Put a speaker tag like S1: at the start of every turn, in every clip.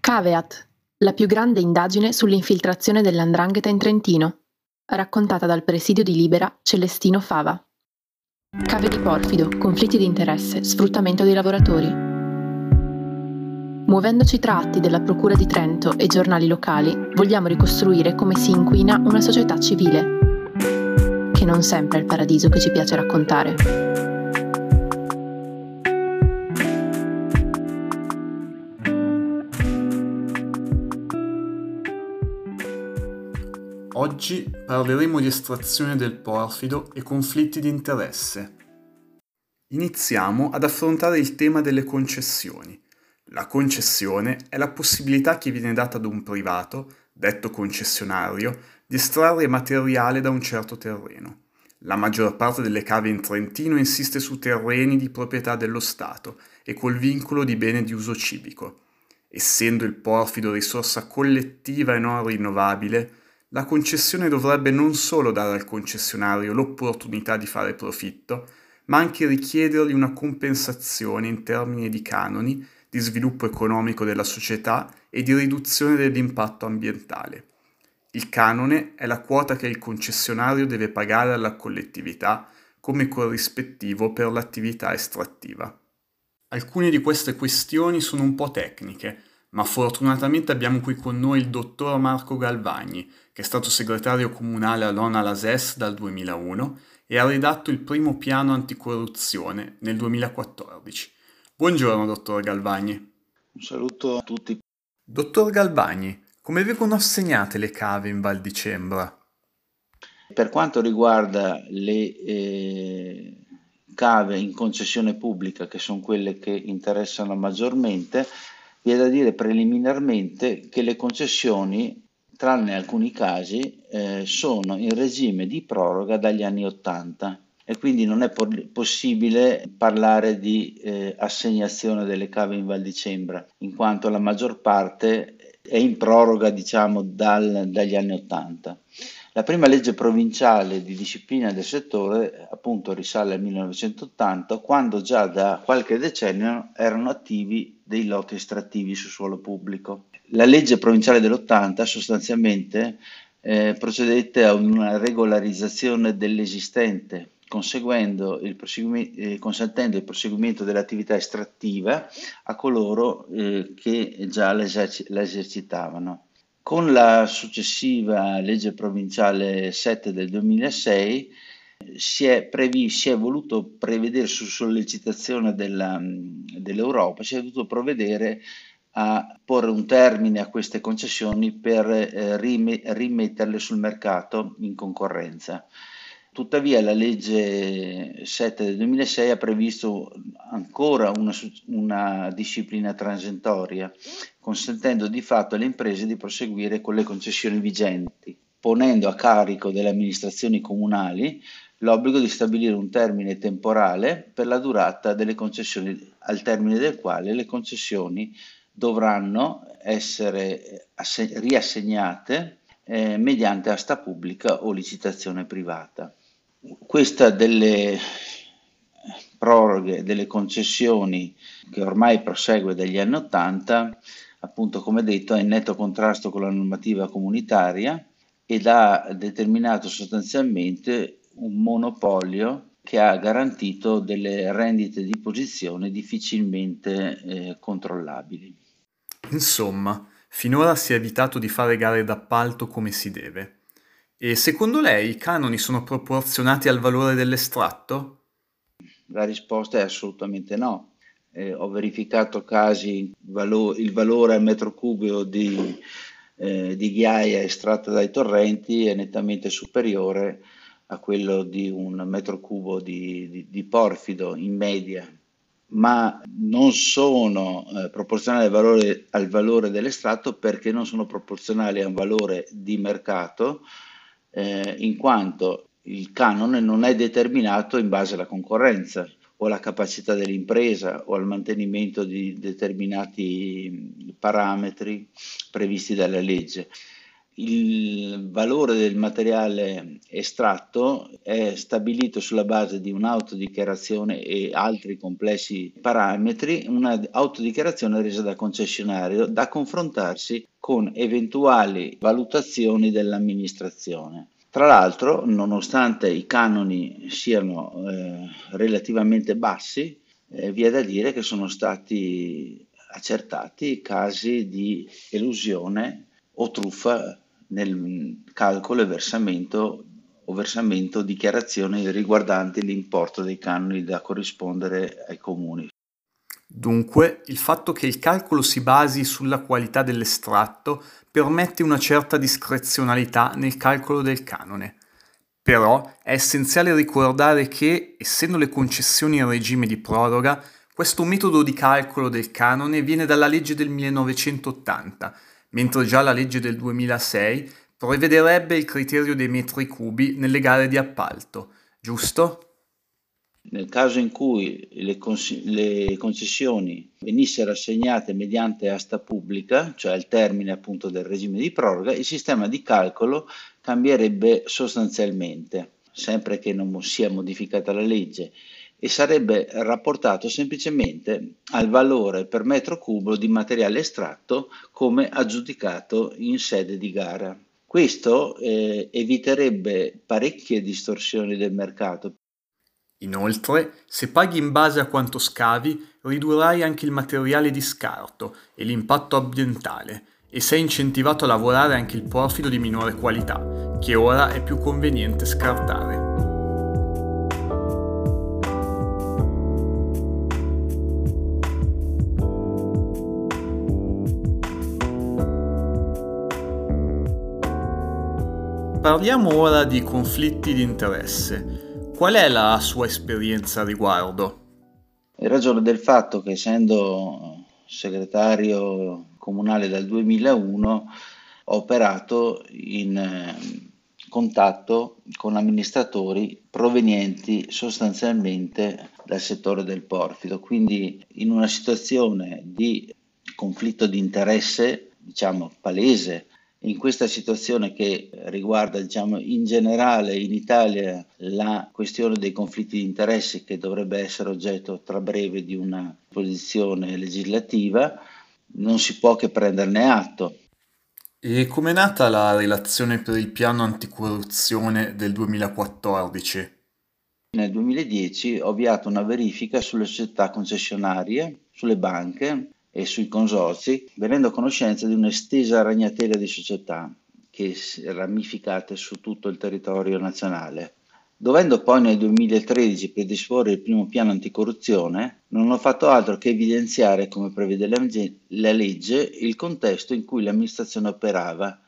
S1: Caveat, la più grande indagine sull'infiltrazione dell'andrangheta in Trentino, raccontata dal presidio di Libera Celestino Fava. Cave di porfido, conflitti di interesse, sfruttamento dei lavoratori. Muovendoci tra atti della Procura di Trento e giornali locali, vogliamo ricostruire come si inquina una società civile, che non sempre è il paradiso che ci piace raccontare.
S2: Oggi parleremo di estrazione del porfido e conflitti di interesse. Iniziamo ad affrontare il tema delle concessioni. La concessione è la possibilità che viene data ad un privato, detto concessionario, di estrarre materiale da un certo terreno. La maggior parte delle cave in Trentino insiste su terreni di proprietà dello Stato e col vincolo di bene di uso civico. Essendo il porfido risorsa collettiva e non rinnovabile, la concessione dovrebbe non solo dare al concessionario l'opportunità di fare profitto, ma anche richiedergli una compensazione in termini di canoni, di sviluppo economico della società e di riduzione dell'impatto ambientale. Il canone è la quota che il concessionario deve pagare alla collettività come corrispettivo per l'attività estrattiva. Alcune di queste questioni sono un po' tecniche, ma fortunatamente abbiamo qui con noi il dottor Marco Galvagni, che è stato segretario comunale a Lona Lases dal 2001 e ha redatto il primo piano anticorruzione nel 2014. Buongiorno, dottor Galvagni.
S3: Un saluto a tutti.
S2: Dottor Galvagni, come vengono assegnate le cave in Val di Cembra?
S3: Per quanto riguarda le eh, cave in concessione pubblica, che sono quelle che interessano maggiormente, vi è da dire preliminarmente che le concessioni, tranne alcuni casi, eh, sono in regime di proroga dagli anni 80 e quindi non è po- possibile parlare di eh, assegnazione delle cave in Val di Cembra, in quanto la maggior parte è in proroga diciamo dal, dagli anni 80. La prima legge provinciale di disciplina del settore appunto risale al 1980, quando già da qualche decennio erano attivi dei lotti estrattivi su suolo pubblico. La legge provinciale dell'80 sostanzialmente eh, procedette a una regolarizzazione dell'esistente, il eh, consentendo il proseguimento dell'attività estrattiva a coloro eh, che già la, eserc- la esercitavano. Con la successiva legge provinciale 7 del 2006 si è, previ, si è voluto prevedere su sollecitazione della, dell'Europa, si è voluto provvedere a porre un termine a queste concessioni per eh, rimetterle sul mercato in concorrenza. Tuttavia la legge 7 del 2006 ha previsto ancora una, una, disciplina transitoria, consentendo di fatto alle imprese di proseguire con le concessioni vigenti, ponendo a carico delle amministrazioni comunali l'obbligo di stabilire un termine temporale per la durata delle concessioni, al termine del quale le concessioni dovranno essere riassegnate eh, mediante asta pubblica o licitazione privata. Questa delle proroghe delle concessioni che ormai prosegue dagli anni 80, appunto come detto, è in netto contrasto con la normativa comunitaria ed ha determinato sostanzialmente un monopolio che ha garantito delle rendite di posizione difficilmente eh, controllabili.
S2: Insomma, finora si è evitato di fare gare d'appalto come si deve. E secondo lei i canoni sono proporzionati al valore dell'estratto?
S3: La risposta è assolutamente no. Eh, ho verificato casi, valo- il valore al metro cubo di, eh, di ghiaia estratta dai torrenti è nettamente superiore a quello di un metro cubo di, di, di porfido in media, ma non sono eh, proporzionali al valore, al valore dell'estratto perché non sono proporzionali a un valore di mercato eh, in quanto il canone non è determinato in base alla concorrenza o alla capacità dell'impresa o al mantenimento di determinati parametri previsti dalla legge. il valore del materiale estratto è stabilito sulla base di un'autodichiarazione e altri complessi parametri, un'autodichiarazione resa dal concessionario da confrontarsi con eventuali valutazioni dell'amministrazione. Tra l'altro, nonostante i canoni siano eh, relativamente bassi, eh, vi è da dire che sono stati accertati casi di elusione o truffa nel calcolo e versamento o versamento dichiarazioni riguardanti l'importo dei canoni da corrispondere ai comuni.
S2: Dunque, il fatto che il calcolo si basi sulla qualità dell'estratto permette una certa discrezionalità nel calcolo del canone. Però è essenziale ricordare che, essendo le concessioni in regime di proroga, questo metodo di calcolo del canone viene dalla legge del 1980 mentre già la legge del 2006 prevederebbe il criterio dei metri cubi nelle gare di appalto, giusto?
S3: Nel caso in cui le, cons- le, concessioni venissero assegnate mediante asta pubblica, cioè al termine appunto del regime di proroga, il sistema di calcolo cambierebbe sostanzialmente, sempre che non sia modificata la legge e sarebbe rapportato semplicemente al valore per metro cubo di materiale estratto come aggiudicato in sede di gara. Questo eh, eviterebbe parecchie distorsioni del mercato.
S2: Inoltre, se paghi in base a quanto scavi, ridurrai anche il materiale di scarto e l'impatto ambientale e sei incentivato a lavorare anche il porfido di minore qualità, che ora è più conveniente scartare. Parliamo ora di conflitti di interesse. Qual è la sua esperienza a riguardo?
S3: In ragione del fatto che essendo segretario comunale dal 2001 ho operato in eh, contatto con amministratori provenienti sostanzialmente dal settore del porfido, quindi in una situazione di conflitto di interesse, diciamo palese, in questa situazione che riguarda diciamo, in generale in Italia la questione dei conflitti di interessi che dovrebbe essere oggetto tra breve di una posizione legislativa, non si può che prenderne atto.
S2: E com'è nata la relazione per il piano anticorruzione del 2014?
S3: Nel 2010 ho avviato una verifica sulle società concessionarie, sulle banche e sui consorzi, venendo a conoscenza di un'estesa ragnatela di società che ramificate su tutto il territorio nazionale. Dovendo poi nel 2013 predisporre il primo piano anticorruzione, non ho fatto altro che evidenziare, come prevede la legge, il contesto in cui l'amministrazione operava.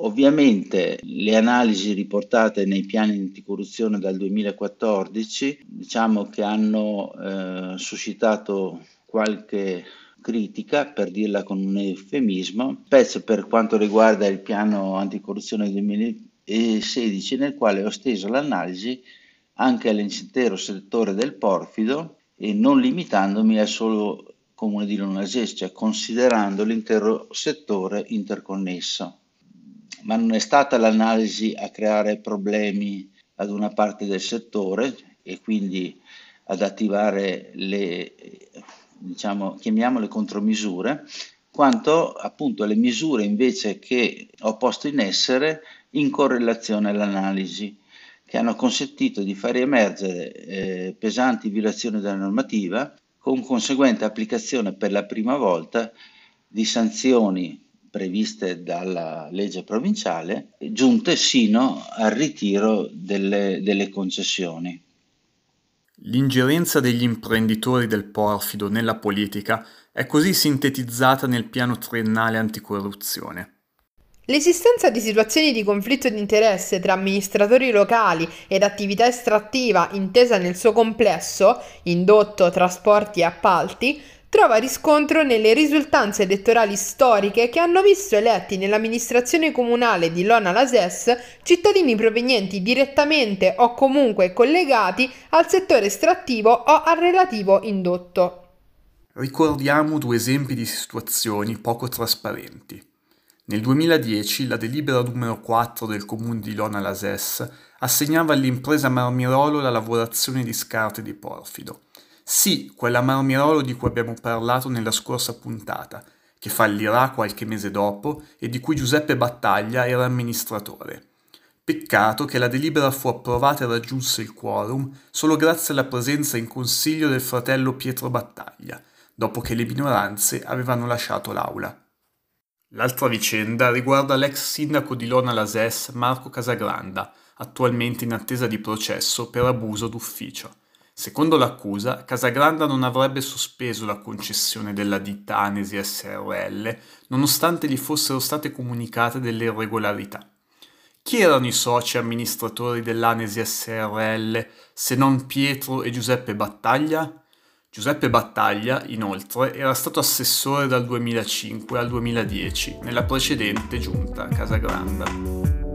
S3: Ovviamente le analisi riportate nei piani anticorruzione dal 2014 diciamo che hanno eh, suscitato qualche critica, per dirla con un eufemismo, specie per quanto riguarda il piano anticorruzione 2016, nel quale ho steso l'analisi anche all'intero settore del porfido e non limitandomi al solo comune di Lunasese, cioè considerando l'intero settore interconnesso. Ma non è stata l'analisi a creare problemi ad una parte del settore e quindi ad attivare le diciamo, chiamiamole contromisure, quanto appunto le misure invece che ho posto in essere in correlazione all'analisi, che hanno consentito di far emergere eh, pesanti violazioni della normativa, con conseguente applicazione per la prima volta di sanzioni previste dalla legge provinciale, giunte sino al ritiro delle, delle concessioni.
S2: L'ingerenza degli imprenditori del porfido nella politica è così sintetizzata nel piano triennale anticorruzione.
S4: L'esistenza di situazioni di conflitto di interesse tra amministratori locali ed attività estrattiva intesa nel suo complesso, indotto, trasporti e appalti, trova riscontro nelle risultanze elettorali storiche che hanno visto eletti nell'amministrazione comunale di Lona Lases cittadini provenienti direttamente o comunque collegati al settore estrattivo o al relativo indotto.
S2: Ricordiamo due esempi di situazioni poco trasparenti. Nel 2010 la delibera numero 4 del comune di Lona Lases assegnava all'impresa Marmirolo la lavorazione di scarto di porfido. Sì, quella Marmirolo di cui abbiamo parlato nella scorsa puntata, che fallirà qualche mese dopo e di cui Giuseppe Battaglia era amministratore. Peccato che la delibera fu approvata e raggiunse il quorum solo grazie alla presenza in consiglio del fratello Pietro Battaglia, dopo che le minoranze avevano lasciato l'aula. L'altra vicenda riguarda l'ex sindaco di Lona Lases Marco Casagranda, attualmente in attesa di processo per abuso d'ufficio. Secondo l'accusa, Casagranda non avrebbe sospeso la concessione della ditta Anesi SRL nonostante gli fossero state comunicate delle irregolarità. Chi erano i soci amministratori dell'Anesi SRL se non Pietro e Giuseppe Battaglia? Giuseppe Battaglia, inoltre, era stato assessore dal 2005 al 2010 nella precedente giunta Casagranda.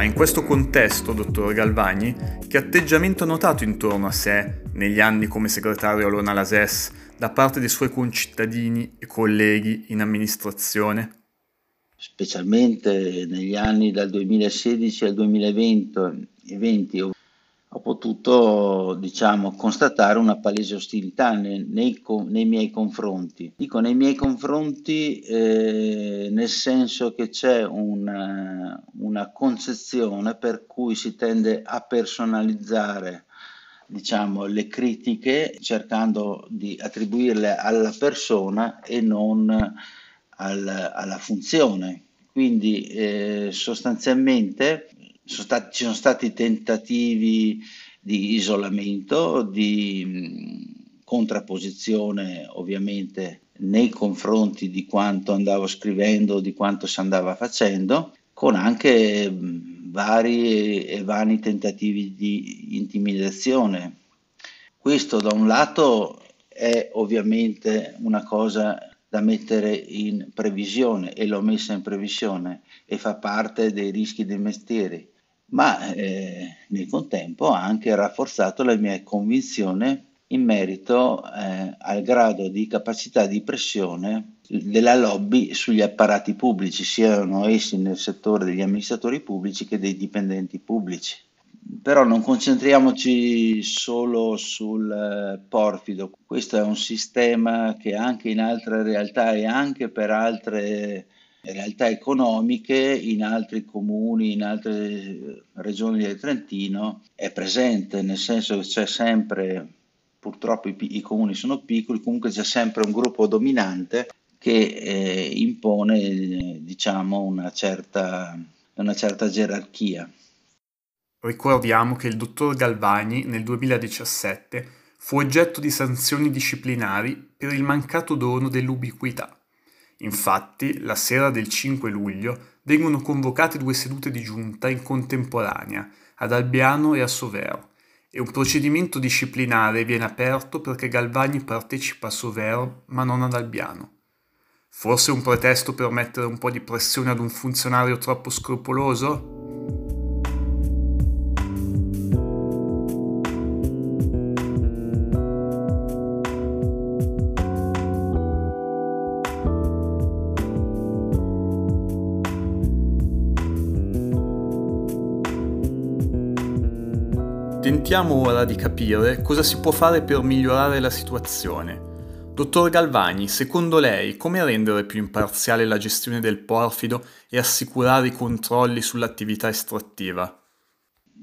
S2: Ma in questo contesto, dottor Galvani, che atteggiamento ha notato intorno a sé, negli anni come segretario all'Ona Lases, da parte dei suoi concittadini e colleghi in amministrazione?
S3: Specialmente negli anni dal 2016 al 2020 ho potuto diciamo, constatare una palese ostilità nei, nei, nei, miei confronti. Dico nei miei confronti eh, nel senso che c'è una, una, concezione per cui si tende a personalizzare diciamo, le critiche cercando di attribuirle alla persona e non al, alla funzione. Quindi eh, sostanzialmente sono stati, ci sono stati tentativi di isolamento, di contrapposizione ovviamente nei confronti di quanto andavo scrivendo, di quanto si andava facendo, con anche vari e vani tentativi di intimidazione. Questo da un lato è ovviamente una cosa da mettere in previsione e l'ho messa in previsione e fa parte dei rischi dei mestieri ma eh, nel contempo ha anche rafforzato la mia convinzione in merito eh, al grado di capacità di pressione della lobby sugli apparati pubblici, siano essi nel settore degli amministratori pubblici che dei dipendenti pubblici. Però non concentriamoci solo sul eh, porfido, questo è un sistema che anche in altre realtà e anche per altre realtà economiche in altri comuni, in altre regioni del Trentino è presente, nel senso che c'è sempre, purtroppo i, i comuni sono piccoli, comunque c'è sempre un gruppo dominante che eh, impone diciamo una certa, una certa gerarchia.
S2: Ricordiamo che il dottor Galvani nel 2017 fu oggetto di sanzioni disciplinari per il mancato dono dell'ubiquità. Infatti, la sera del 5 luglio vengono convocate due sedute di giunta in contemporanea, ad Albiano e a Sovero, e un procedimento disciplinare viene aperto perché Galvani partecipa a Sovero ma non ad Albiano. Forse un pretesto per mettere un po' di pressione ad un funzionario troppo scrupoloso? Tentiamo ora di capire cosa si può fare per migliorare la situazione. Dottor Galvani, secondo lei come rendere più imparziale la gestione del porfido e assicurare i controlli sull'attività estrattiva?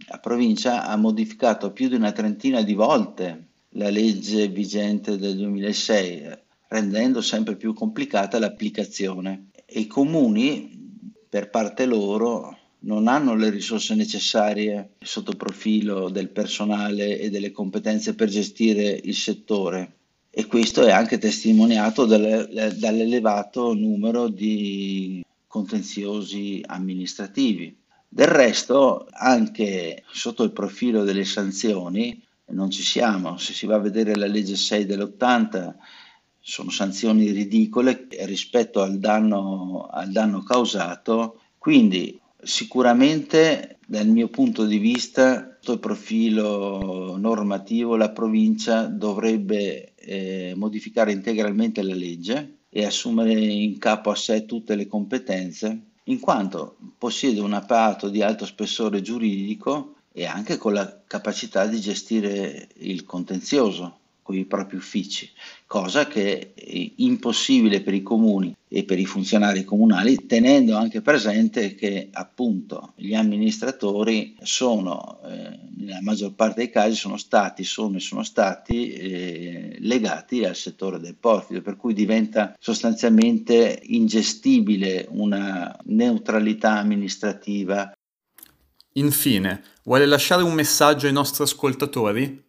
S3: La provincia ha modificato più di una trentina di volte la legge vigente del 2006, rendendo sempre più complicata l'applicazione e i comuni, per parte loro, non hanno le risorse necessarie sotto profilo del personale e delle competenze per gestire il settore e questo è anche testimoniato dall'elevato numero di contenziosi amministrativi. Del resto, anche sotto il profilo delle sanzioni, non ci siamo. Se si va a vedere la legge 6 dell'80, sono sanzioni ridicole rispetto al danno, al danno causato, quindi sicuramente dal mio punto di vista, sotto il profilo normativo, la provincia dovrebbe eh, modificare integralmente la legge e assumere in capo a sé tutte le competenze, in quanto possiede un apparato di alto spessore giuridico e anche con la capacità di gestire il contenzioso con i propri uffici, cosa che è impossibile per i comuni e per i funzionari comunali, tenendo anche presente che appunto gli amministratori sono, eh, nella maggior parte dei casi, sono stati, sono e sono stati eh, legati al settore del porfido, per cui diventa sostanzialmente ingestibile una neutralità amministrativa.
S2: Infine, vuole lasciare un messaggio ai nostri ascoltatori?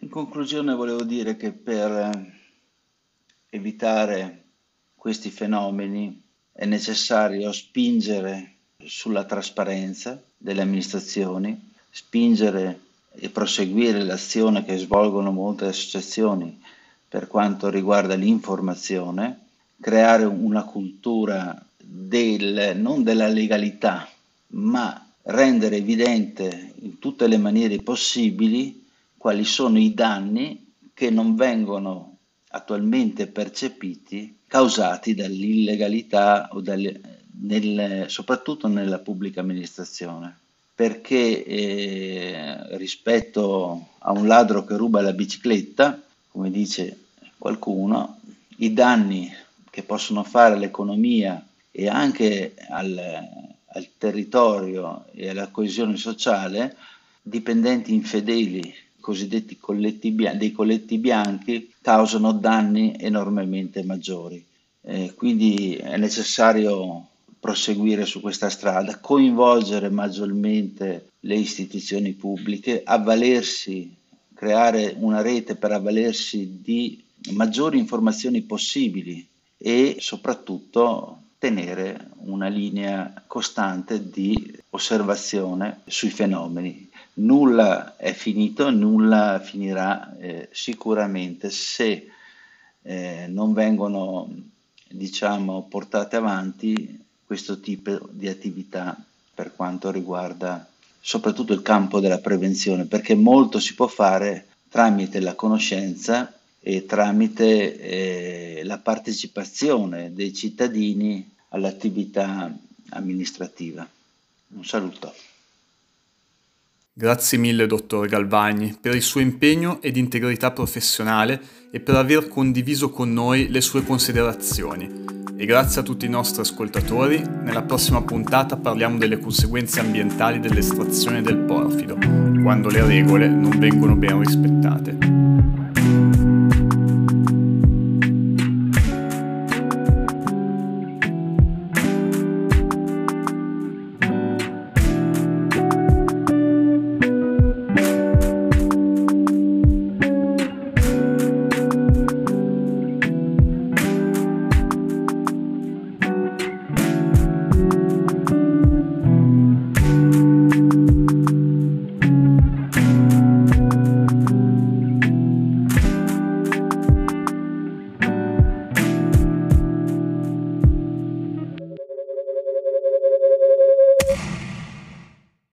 S3: In conclusione volevo dire che per eh, evitare questi fenomeni è necessario spingere sulla trasparenza delle amministrazioni, spingere e proseguire l'azione che svolgono molte associazioni per quanto riguarda l'informazione, creare una cultura del, non della legalità, ma rendere evidente in tutte le maniere possibili quali sono i danni che non vengono attualmente percepiti causati dall'illegalità o dalle, nel, soprattutto nella pubblica amministrazione. Perché eh, rispetto a un ladro che ruba la bicicletta, come dice qualcuno, i danni che possono fare all'economia e anche al, al territorio e alla coesione sociale, dipendenti infedeli cosiddetti colletti bianchi, dei colletti bianchi causano danni enormemente maggiori. Eh, quindi è necessario proseguire su questa strada, coinvolgere maggiormente le istituzioni pubbliche, avvalersi, creare una rete per avvalersi di maggiori informazioni possibili e soprattutto tenere una linea costante di osservazione sui fenomeni nulla è finito, nulla finirà eh, sicuramente se eh, non vengono diciamo, portate avanti questo tipo di attività per quanto riguarda soprattutto il campo della prevenzione, perché molto si può fare tramite la conoscenza e tramite eh, la partecipazione dei cittadini all'attività amministrativa. Un saluto.
S2: Grazie mille, dottor Galvagni, per il suo impegno ed integrità professionale e per aver condiviso con noi le sue considerazioni. E grazie a tutti i nostri ascoltatori, nella prossima puntata parliamo delle conseguenze ambientali dell'estrazione del porfido, quando le regole non vengono ben rispettate.